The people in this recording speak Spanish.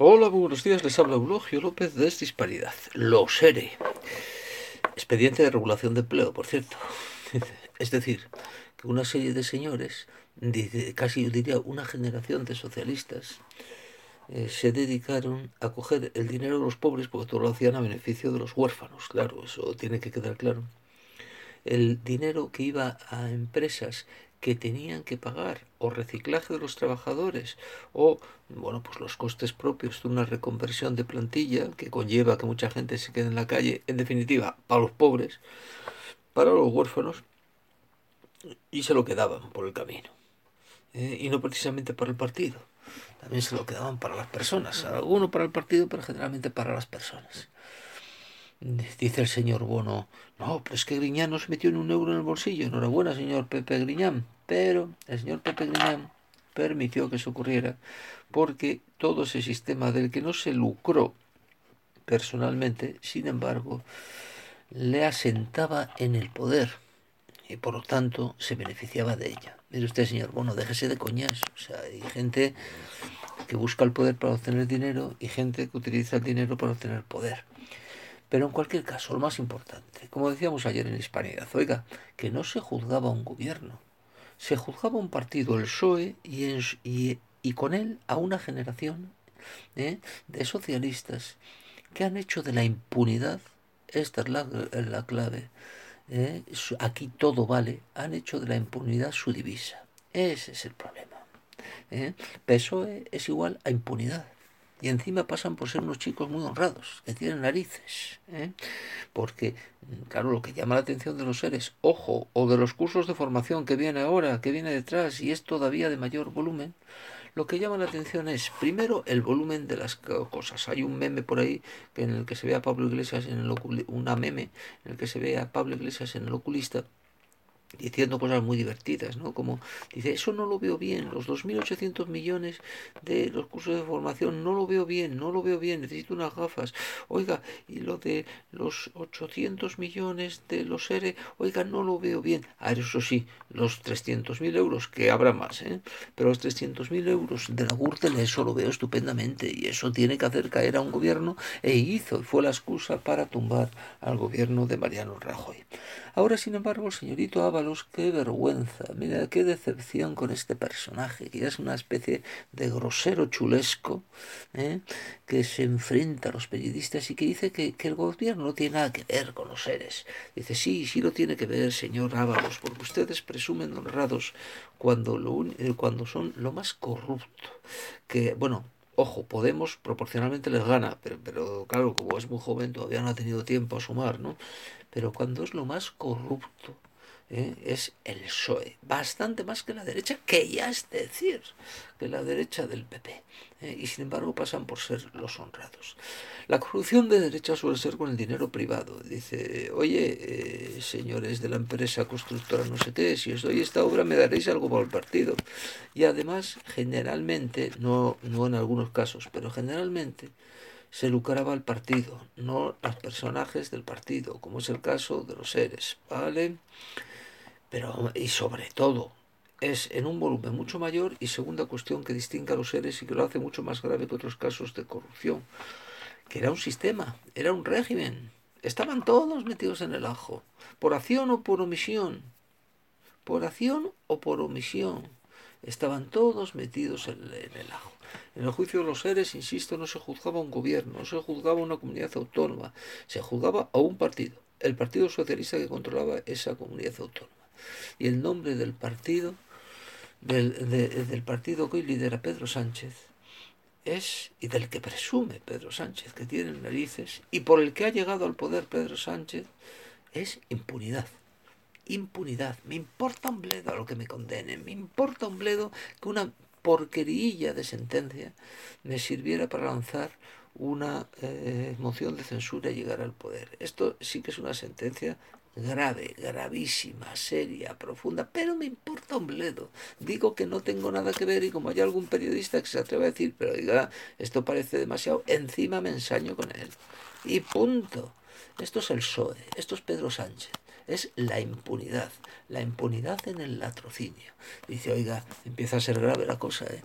Hola, buenos días, les habla Eulogio López de Disparidad. Lo seré. Expediente de regulación de empleo, por cierto. Es decir, que una serie de señores, casi yo diría una generación de socialistas, eh, se dedicaron a coger el dinero de los pobres porque todo lo hacían a beneficio de los huérfanos, claro, eso tiene que quedar claro. El dinero que iba a empresas que tenían que pagar o reciclaje de los trabajadores o bueno pues los costes propios de una reconversión de plantilla que conlleva que mucha gente se quede en la calle en definitiva para los pobres para los huérfanos y se lo quedaban por el camino eh, y no precisamente para el partido. También se lo quedaban para las personas alguno para el partido pero generalmente para las personas Dice el señor Bono, no, pues que Griñán no se metió en un euro en el bolsillo. Enhorabuena, señor Pepe Griñán. Pero el señor Pepe Griñán permitió que eso ocurriera porque todo ese sistema del que no se lucró personalmente, sin embargo, le asentaba en el poder y por lo tanto se beneficiaba de ella. Mire usted, señor Bono, déjese de coñas. O sea, hay gente que busca el poder para obtener dinero y gente que utiliza el dinero para obtener poder. Pero en cualquier caso, lo más importante, como decíamos ayer en Hispanidad, oiga, que no se juzgaba un gobierno, se juzgaba un partido, el PSOE, y, con él a una generación ¿eh? de socialistas que han hecho de la impunidad, esta es la, clave, ¿eh? aquí todo vale, han hecho de la impunidad su divisa. Ese es el problema. ¿eh? PSOE es igual a impunidad y encima pasan por ser unos chicos muy honrados, que tienen narices. ¿eh? Porque, claro, lo que llama la atención de los seres, ojo, o de los cursos de formación que viene ahora, que viene detrás y es todavía de mayor volumen, lo que llama la atención es, primero, el volumen de las cosas. Hay un meme por ahí en el que se ve a Pablo Iglesias en el una meme en el que se ve a Pablo Iglesias en el oculista diciendo cosas muy divertidas, ¿no? Como dice, eso no lo veo bien, los 2.800 millones de los cursos de formación no lo veo bien, no lo veo bien, necesito unas gafas. Oiga, y lo de los 800 millones de los ERE, oiga, no lo veo bien. A ver, eso sí, los 300.000 euros, que habrá más, ¿eh? Pero los 300.000 euros de la Gürtel, eso lo veo estupendamente y eso tiene que hacer caer a un gobierno e hizo, fue la excusa para tumbar al gobierno de Mariano Rajoy. Ahora, sin embargo, el señorito Qué vergüenza, mira, qué decepción con este personaje, que es una especie de grosero chulesco, ¿eh? que se enfrenta a los periodistas y que dice que, el gobierno no tiene nada que ver con los seres. Dice, sí, sí lo tiene que ver, señor Ábalos, porque ustedes presumen honrados cuando, lo, eh, cuando son lo más corrupto. Que, bueno, Ojo, Podemos proporcionalmente les gana, pero, pero, claro, como es muy joven todavía no ha tenido tiempo a sumar, ¿no? Pero cuando es lo más corrupto, ¿eh? es el PSOE, bastante más que la derecha, que ya es decir, que la derecha del PP. ¿eh? Y sin embargo pasan por ser los honrados. La corrupción de derecha suele ser con el dinero privado. Dice, oye, eh, señores de la empresa constructora no sé qué, si os doy esta obra me daréis algo por el partido. Y además, generalmente, no, no en algunos casos, pero generalmente, se lucraba el partido, no los personajes del partido, como es el caso de los seres, ¿vale? Pero, y sobre todo, es en un volumen mucho mayor y segunda cuestión que distingue a los seres y que lo hace mucho más grave que otros casos de corrupción, que era un sistema, era un régimen, estaban todos metidos en el ajo, por acción o por omisión, por acción o por omisión, estaban todos metidos en el ajo. En el juicio de los seres, insisto, no se juzgaba un gobierno, no se juzgaba una comunidad autónoma, se juzgaba a un partido, el Partido Socialista que controlaba esa comunidad autónoma. Y el nombre del partido, del, del partido que hoy lidera Pedro Sánchez, es, y del que presume Pedro Sánchez, que tiene narices, y por el que ha llegado al poder Pedro Sánchez, es impunidad impunidad. Me importa un bledo a lo que me condenen. Me importa un bledo que una porquerilla de sentencia me sirviera para lanzar una eh, moción de censura y llegar al poder. Esto sí que es una sentencia grave, gravísima, seria, profunda, pero me importa un bledo. Digo que no tengo nada que ver y como hay algún periodista que se atreve a decir, pero diga, esto parece demasiado, encima me ensaño con él. Y punto. Esto es el PSOE, esto es Pedro Sánchez es la impunidad, la impunidad en el latrocinio. Dice, oiga, empieza a ser grave la cosa, ¿eh?